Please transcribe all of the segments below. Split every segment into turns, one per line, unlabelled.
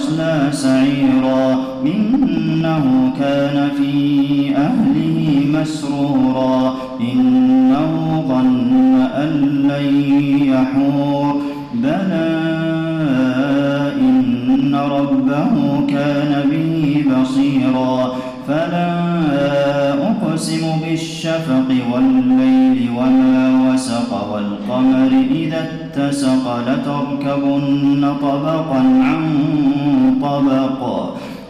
ويصلى سعيرا. إنه كان في أهله مسرورا. إنه ظن أن لن يحور. بلى إن ربه كان به بصيرا. فلا أقسم بالشفق والليل وما وسق والقمر إذا اتسق لتركبن طبقا عن طبق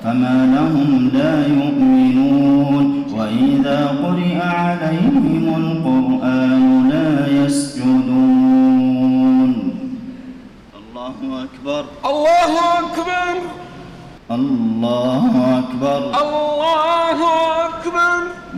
فما لهم لا يؤمنون وإذا قرئ عليهم القرآن لا يسجدون. الله أكبر.
الله أكبر.
الله أكبر.
الله أكبر